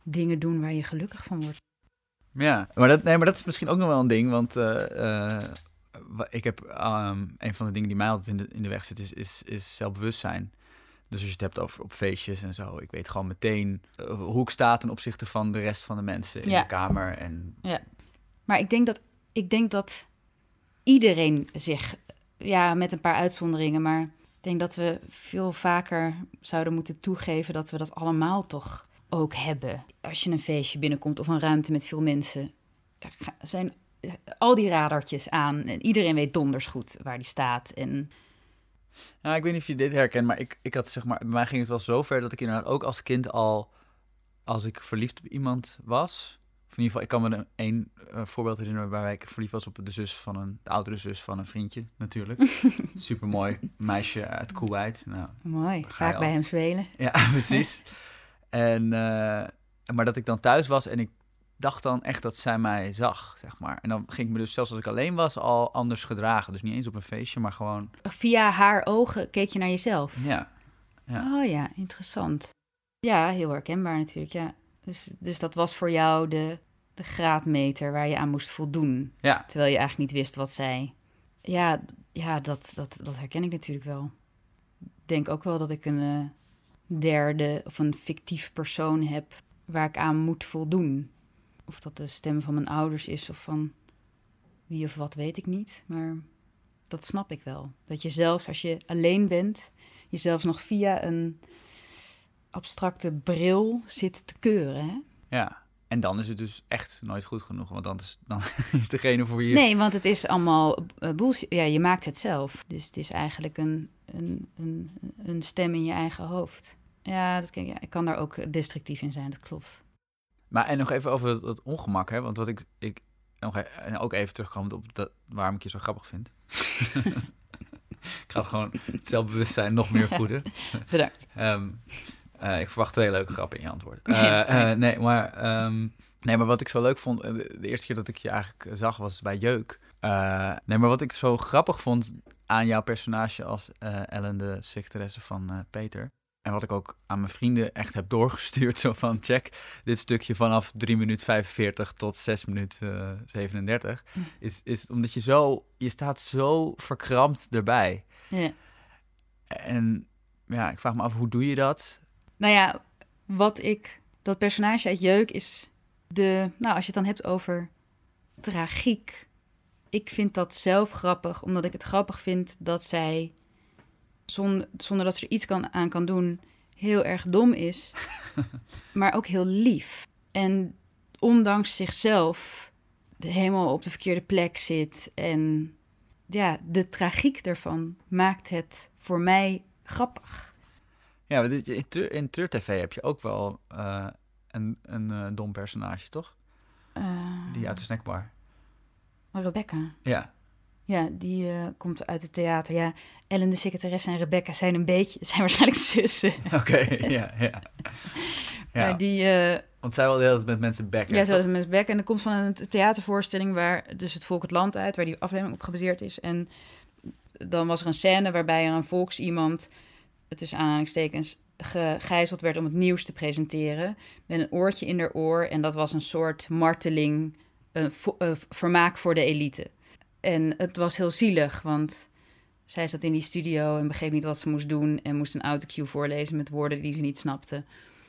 dingen doen waar je gelukkig van wordt. Ja, maar dat, nee, maar dat is misschien ook nog wel een ding, want eh, eh, ik heb ehm, een van de dingen die mij altijd in de, in de weg zit, is, is, is zelfbewustzijn. Dus als je het hebt over op feestjes en zo, ik weet gewoon meteen eh, hoe ik sta ten opzichte van de rest van de mensen in Ja. de kamer. En Maar ik denk dat, ik denk dat iedereen zich, ja, met een paar uitzonderingen, maar ik denk dat we veel vaker zouden moeten toegeven dat we dat allemaal toch ook hebben. Als je een feestje binnenkomt of een ruimte met veel mensen, zijn al die radartjes aan en iedereen weet donders goed waar die staat. En Ja, ik weet niet of je dit herkent, maar ik, ik had zeg maar, bij mij ging het wel zo ver dat ik inderdaad ook als kind al, als ik verliefd op iemand was, of in ieder geval, ik kan me een één eh, voorbeeld herinneren waarbij ik verliefd was op de zus van een, de oudere zus van een vriendje, natuurlijk. *laughs* Supermooi meisje uit Kuwait. Nou, mooi, vaak bij hem spelen. ja, *laughs* precies. En, eh, maar dat ik dan thuis was en ik dacht dan echt dat zij mij zag, zeg maar. En dan ging ik me dus, zelfs als ik alleen was, al anders gedragen. Dus niet eens op een feestje, maar gewoon, Via haar ogen keek je naar jezelf. ja. Ja. Oh ja, interessant. Ja, heel herkenbaar natuurlijk, ja. Dus, dus dat was voor jou de, de graadmeter waar je aan moest voldoen. Ja, Terwijl je eigenlijk niet wist wat zij... Ja, ja dat, dat, dat herken ik natuurlijk wel. Ik denk ook wel dat ik een eh, derde of een fictief persoon heb waar ik aan moet voldoen. Of dat de stem van mijn ouders is of van wie of wat, weet ik niet. Maar dat snap ik wel. Dat je zelfs als je alleen bent, jezelf nog via een abstracte bril zit te keuren. Hè? Ja, en dan is het dus echt nooit goed genoeg. Want dan is, dan *laughs* is degene voor je... Nee, want het is allemaal uh, bullshit. Ja, je maakt het zelf. Dus het is eigenlijk een, een, een, een stem in je eigen hoofd. Ja, dat kan, ja, ik kan daar ook destructief in zijn, dat klopt. Maar en nog even over het, het ongemak, hè. Want wat ik... ik nog e- en ook even terugkomend op dat, waarom ik je zo grappig vind. *laughs* ik ga het gewoon het zelfbewustzijn nog meer voeden. *laughs* Bedankt. Ehm, eh, ik verwacht twee leuke grappen in je antwoord. *laughs* Eh, eh, nee, maar, ehm, nee, maar wat ik zo leuk vond, de eerste keer dat ik je eigenlijk zag was bij Jeuk. Nee, maar wat ik zo grappig vond aan jouw personage als Ellen, de secretaresse van Peter. En wat ik ook aan mijn vrienden echt heb doorgestuurd, zo van check dit stukje vanaf 3 minuten 45 tot 6 minuten eh, 37, Hm. is, is omdat je zo, je staat zo verkrampt erbij. Ja. En ja, ik vraag me af, hoe doe je dat? Nou ja, wat ik... Dat personage uit Jeuk is de... Nou, als je het dan hebt over tragiek. Ik vind dat zelf grappig, omdat ik het grappig vind dat zij... Zonder, zonder dat ze er iets kan, aan kan doen, heel erg dom is. *laughs* maar ook heel lief. En ondanks zichzelf de- helemaal op de verkeerde plek zit. En ja, de tragiek daarvan maakt het voor mij grappig. Ja, in, Tur- in Tur TV heb je ook wel eh, een, een eh, dom personage, toch? Eh, Die uit de snackbar. Rebecca. Ja, Ja, die eh, komt uit het theater. Ja, Ellen de secretaresse en Rebecca zijn een beetje... *laughs* zijn waarschijnlijk zussen. *laughs* oké, ja, ja. *laughs* Maar ja. die... eh, Want zij wil de hele tijd met mensen bekken. Ja, toch? zoals met Beck. En dat komt van een theatervoorstelling waar dus het volk het land uit, waar die aflevering op gebaseerd is. En dan was er een scène waarbij er een volksiemand, tussen aanhalingstekens, gegijzeld werd om het nieuws te presenteren. Met een oortje in haar oor. En dat was een soort marteling, een vermaak voor de elite. En het was heel zielig, want zij zat in die studio en begreep niet wat ze moest doen. En moest een autocue voorlezen met woorden die ze niet snapte.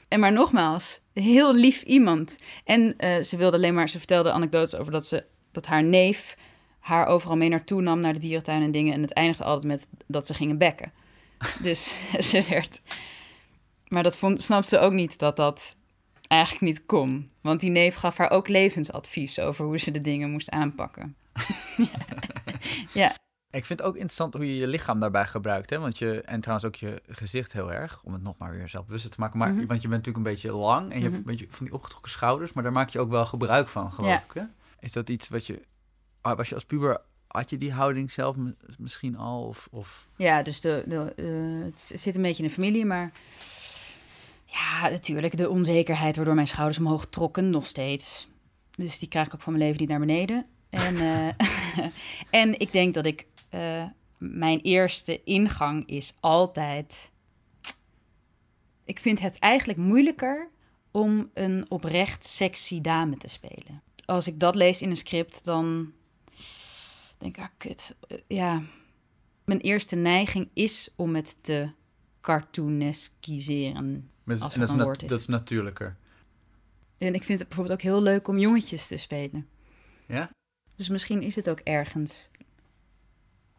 En maar nogmaals, heel lief iemand. En uh, ze wilde alleen maar, ze vertelde anekdotes over dat, ze, dat haar neef haar overal mee naartoe nam naar de dierentuin en dingen. En het eindigde altijd met dat ze gingen bekken. *laughs* dus *laughs* ze werd. Maar dat vond, snapte ze ook niet dat dat eigenlijk niet kon. Want die neef gaf haar ook levensadvies over hoe ze de dingen moest aanpakken. *laughs* ja. Ik vind het ook interessant hoe je je lichaam daarbij gebruikt. Hè? Want je, en trouwens ook je gezicht heel erg. Om het nog maar weer zelfbewust te maken. Maar, mhm. Want je bent natuurlijk een beetje lang. En je hebt mhm. een beetje van die opgetrokken schouders. Maar daar maak je ook wel gebruik van, geloof ik. Hè? Is dat iets wat je... Ah, was je als puber... Had je die houding zelf misschien al? Of, of... Ja, dus de, de, uh, het zit een beetje in de familie. Maar ja, natuurlijk. De onzekerheid waardoor mijn schouders omhoog trokken. Nog steeds. Dus die krijg ik ook van mijn leven niet naar beneden. En, uh, *laughs* en ik denk dat ik uh, mijn eerste ingang is altijd. Ik vind het eigenlijk moeilijker om een oprecht sexy dame te spelen. Als ik dat lees in een script, dan denk ik, ah, kut. Uh, ja, mijn eerste neiging is om het te cartooneskiseren. Als en dat, is. dat is natuurlijker. En ik vind het bijvoorbeeld ook heel leuk om jongetjes te spelen. Ja? Dus misschien is het ook ergens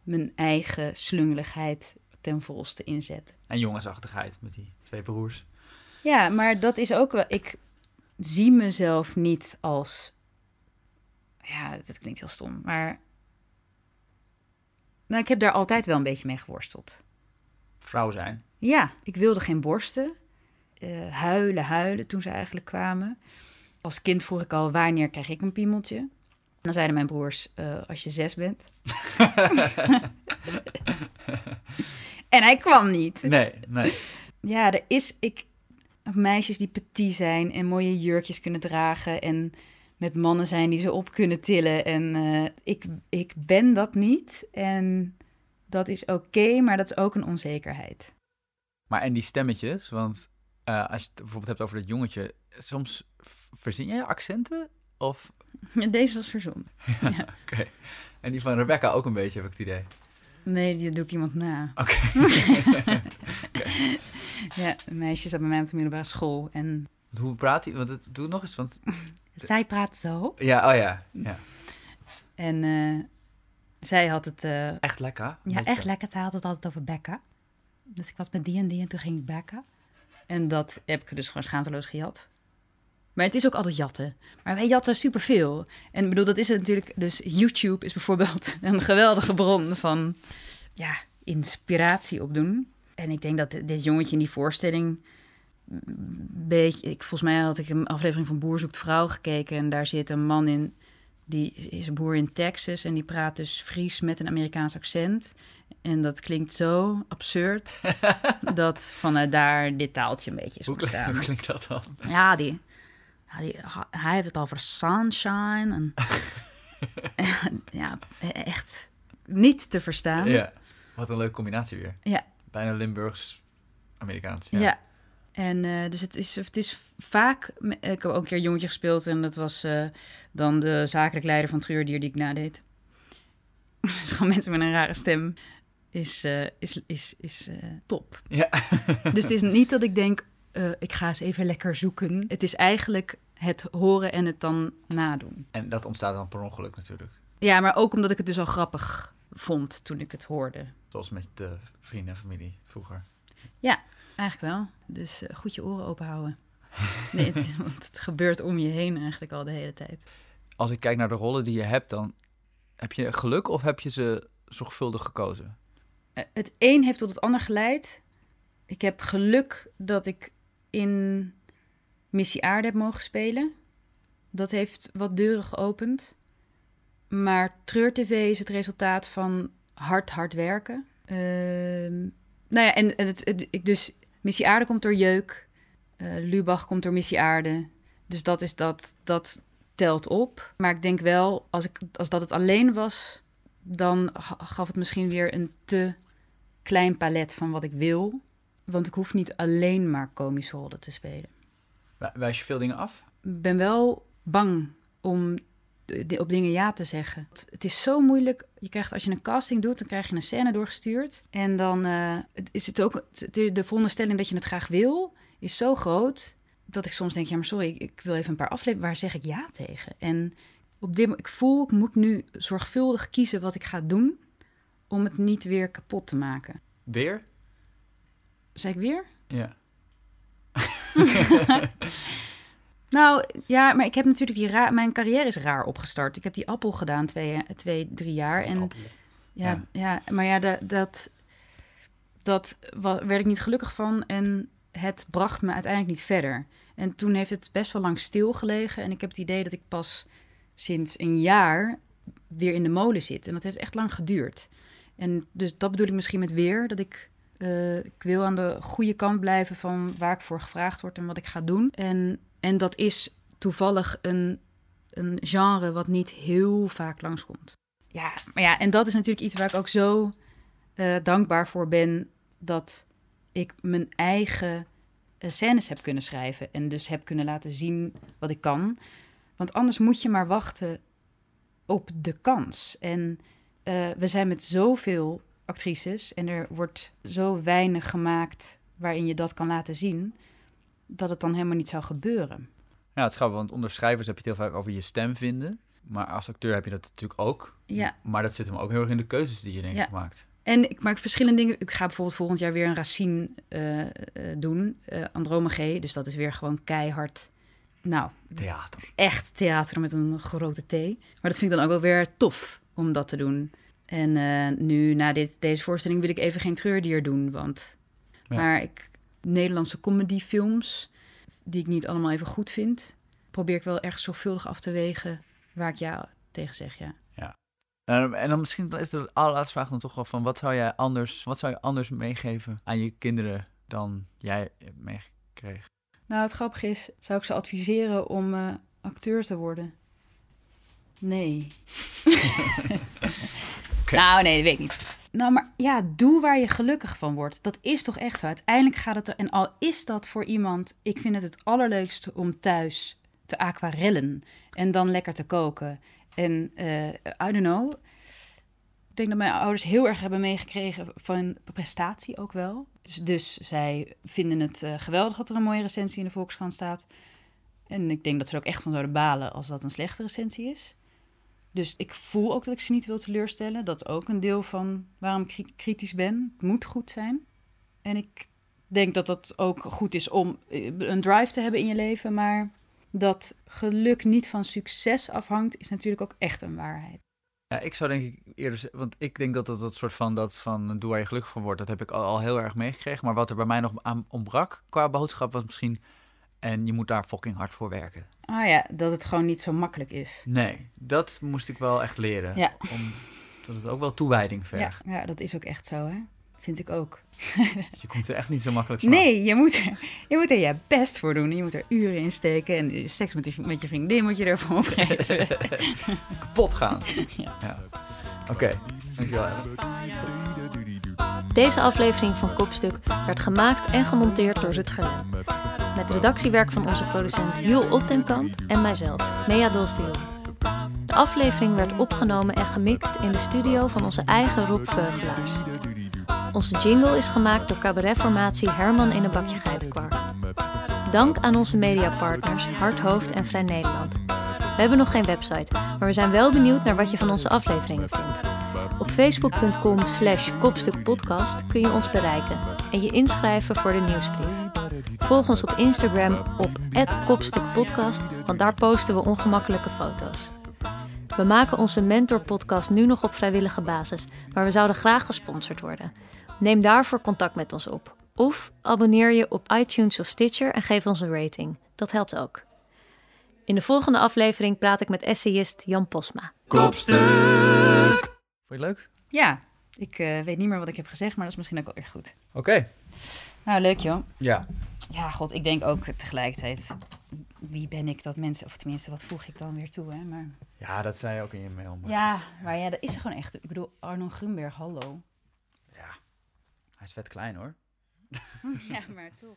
mijn eigen slungeligheid ten volste inzet. En jongensachtigheid met die twee broers. Ja, maar dat is ook wel. Ik zie mezelf niet als. Ja, dat klinkt heel stom, maar. Nou, ik heb daar altijd wel een beetje mee geworsteld. Vrouw zijn? Ja, ik wilde geen borsten. Uh, huilen, huilen toen ze eigenlijk kwamen. Als kind vroeg ik al, wanneer krijg ik een piemeltje? Dan zeiden mijn broers, uh, als je zes bent. *laughs* en hij kwam niet. Nee, nee. Ja, er is ik, meisjes die petit zijn en mooie jurkjes kunnen dragen. En met mannen zijn die ze op kunnen tillen. En uh, ik, ik ben dat niet. En dat is oké, maar dat is ook een onzekerheid. Maar en die stemmetjes, want uh, als je het bijvoorbeeld hebt over dat jongetje, soms verzin jij accenten? Of Deze was verzonnen. *laughs* Ja, Oké. En die van Rebecca ook een beetje, heb ik het idee. Nee, die doe ik iemand na. *laughs* Oké. Ja, een meisje zat bij mij op de middelbare school. En... Hoe praat hij? Want het doe nog eens. Want... *laughs* Zij praat zo. Ja, oh ja. ja. En uh, zij had het... Uh... Echt lekker? Ja, echt lekker. Zij had het altijd over bekken. Dus ik was met die en die en toen ging ik bekken. En dat heb ik dus gewoon schaamteloos gejat. Maar het is ook altijd jatten. Maar wij jatten superveel. En bedoel, dat is het natuurlijk. Dus YouTube is bijvoorbeeld *laughs* een geweldige bron van ja, inspiratie opdoen. En ik denk dat dit jongetje in die voorstelling. Beetje, ik, volgens mij had ik een aflevering van Boer zoekt vrouw gekeken. En daar zit een man in. Die is een boer in Texas. En die praat dus Fries met een Amerikaans accent. En dat klinkt zo absurd. *laughs* dat vanuit daar dit taaltje een beetje is ontstaan. Hoe klinkt dat dan? Ja, die hij heeft het over sunshine. En, *laughs* ja, echt niet te verstaan. Ja, wat een leuke combinatie weer. Ja. Bijna Limburgs-Amerikaans. Ja. ja. En uh, dus het is, het is vaak... Ik heb ook een keer jongetje gespeeld en dat was uh, dan de zakelijk leider van Treurdier die ik nadeed. *laughs* dus gewoon mensen met een rare stem is, uh, is, is, is top. Ja. dus het is niet dat ik denk, *laughs* ik ga eens even lekker zoeken. Het is eigenlijk het horen en het dan nadoen. En dat ontstaat dan per ongeluk natuurlijk. Ja, maar ook omdat ik het dus al grappig vond toen ik het hoorde. Zoals met de vrienden en familie vroeger. Ja, eigenlijk wel. Dus uh, goed je oren open houden. *laughs* nee, het, want het gebeurt om je heen eigenlijk al de hele tijd. Als ik kijk naar de rollen die je hebt, dan heb je geluk of heb je ze zorgvuldig gekozen? Uh, het een heeft tot het ander geleid. Ik heb geluk dat ik in Missie Aarde heb mogen spelen. Dat heeft wat deuren geopend. Maar Treur TV is het resultaat van hard, hard werken. Uh, nou ja, en, en het, dus Missie Aarde komt door Jeuk. Uh, Lubach komt door Missie Aarde. Dus dat, is dat, dat telt op. Maar ik denk wel, als, ik, als dat het alleen was, dan gaf het misschien weer een te klein palet van wat ik wil. Want ik hoef niet alleen maar komische rollen te spelen. Wij- Wijs je veel dingen af? Ik ben wel bang om op dingen ja te zeggen. Het- is zo moeilijk. Je krijgt, als je een casting doet, dan krijg je een scène doorgestuurd. En dan eh, is het ook de, de veronderstelling dat je het graag wil, is zo groot dat ik soms denk: ja, maar sorry, ik, wil even een paar afleveringen. Waar zeg ik ja tegen? En op dit, ik voel, ik moet nu zorgvuldig kiezen wat ik ga doen om het niet weer kapot te maken. Weer? Zeg ik weer? Ja. *laughs* Nou ja, maar ik heb natuurlijk die raar. Mijn carrière is raar opgestart. Ik heb die appel gedaan twee, twee drie jaar. En ja, ja. maar ja, da- dat, dat werd ik niet gelukkig van. En het bracht me uiteindelijk niet verder. En toen heeft het best wel lang stilgelegen. En ik heb het idee dat ik pas sinds een jaar weer in de molen zit. En dat heeft echt lang geduurd. En dus dat bedoel ik misschien met weer. Dat ik, eh, ik wil aan de goede kant blijven van waar ik voor gevraagd word en wat ik ga doen. En, en dat is toevallig een, een genre wat niet heel vaak langskomt. Ja, maar ja, en dat is natuurlijk iets waar ik ook zo eh, dankbaar voor ben dat ik mijn eigen eh, scènes heb kunnen schrijven en dus heb kunnen laten zien wat ik kan. Want anders moet je maar wachten op de kans. En we zijn met zoveel actrices en er wordt zo weinig gemaakt waarin je dat kan laten zien, dat het dan helemaal niet zou gebeuren. Ja, het is grappig, want onder schrijvers heb je het heel vaak over je stem vinden. Maar als acteur heb je dat natuurlijk ook. Ja. Maar dat zit hem ook heel erg in de keuzes die je denk ik Ja. maakt. En ik maak verschillende dingen. Ik ga bijvoorbeeld volgend jaar weer een Racine eh, eh, doen, eh Andromache. Dus dat is weer gewoon keihard, nou, Theater. echt theater met een grote T. Maar dat vind ik dan ook wel weer tof om dat te doen. En eh, nu, na dit, deze voorstelling, wil ik even geen treurdier doen. Want, Ja. Maar ik, Nederlandse comedyfilms, die ik niet allemaal even goed vind, probeer ik wel erg zorgvuldig af te wegen waar ik ja tegen zeg, ja. En, en dan misschien is de allerlaatste vraag dan toch wel van... Wat zou, jij anders, wat zou je anders meegeven aan je kinderen dan jij hebt meegekregen? Nou, het grappige is, zou ik ze adviseren om eh, acteur te worden? Nee. *laughs* *laughs* Nou, nee, dat weet ik niet. Nou, maar ja, doe waar je gelukkig van wordt. Dat is toch echt zo. Uiteindelijk gaat het er... En al is dat voor iemand... Ik vind het het allerleukste om thuis te aquarellen. En dan lekker te koken. En, eh I don't know. Ik denk dat mijn ouders heel erg hebben meegekregen van prestatie ook wel. Dus, dus zij vinden het eh, geweldig dat er een mooie recensie in de Volkskrant staat. En ik denk dat ze er ook echt van zouden balen als dat een slechte recensie is. Dus ik voel ook dat ik ze niet wil teleurstellen. Dat is ook een deel van waarom ik kri- kritisch ben. Het moet goed zijn. En ik denk dat dat ook goed is om eh, een drive te hebben in je leven. Maar dat geluk niet van succes afhangt, is natuurlijk ook echt een waarheid. Ja, ik zou denk ik eerder want ik denk dat dat, dat soort van, dat van doe waar je gelukkig van wordt, dat heb ik al, al heel erg meegekregen. Maar wat er bij mij nog aan ontbrak qua boodschap was misschien, en je moet daar fucking hard voor werken. Ah ja, dat het gewoon niet zo makkelijk is. Nee, dat moest ik wel echt leren. Ja. Omdat het ook wel toewijding Ja, vergt. ja, dat is ook echt zo, hè? Vind ik ook. *laughs* Je komt er echt niet zo makkelijk van. Nee, je moet, er, je moet er je best voor doen. Je moet er uren in steken. En seks met je, met je vriendin moet je ervan opgeven. *laughs* kapot gaan. *laughs* Ja. ja. Oké, dankjewel. Deze aflevering van Kopstuk werd gemaakt en gemonteerd door Rutger. Met redactiewerk van onze producent Jules Optenkamp en mijzelf, Mea Dolstiel. De aflevering werd opgenomen en gemixt in de studio van onze eigen Rob Veugelaars. Onze jingle is gemaakt door cabaretformatie Herman in een bakje geitenkwark. Dank aan onze mediapartners Hardhoofd en Vrij Nederland. We hebben nog geen website, maar we zijn wel benieuwd naar wat je van onze afleveringen vindt. Op facebook.com slash kopstukpodcast kun je ons bereiken en je inschrijven voor de nieuwsbrief. Volg ons op Instagram op kopstukpodcast, want daar posten we ongemakkelijke foto's. We maken onze mentorpodcast nu nog op vrijwillige basis, maar we zouden graag gesponsord worden. Neem daarvoor contact met ons op. Of abonneer je op iTunes of Stitcher en geef ons een rating. Dat helpt ook. In de volgende aflevering praat ik met essayist Jan Posma. Vond je het leuk? ja, ik eh, weet niet meer wat ik heb gezegd, maar dat is misschien ook wel erg goed. Oké. Nou, leuk joh. Ja. Ja, god, ik denk ook tegelijkertijd... Wie ben ik dat mensen... Of tenminste, wat voeg ik dan weer toe, hè? Maar... ja, dat zei je ook in je mail. maar- Ja, maar ja, dat is er gewoon echt. Ik bedoel, Arno Grunberg, hallo. ja. Hij is vet klein hoor. *laughs* ja, maar toch.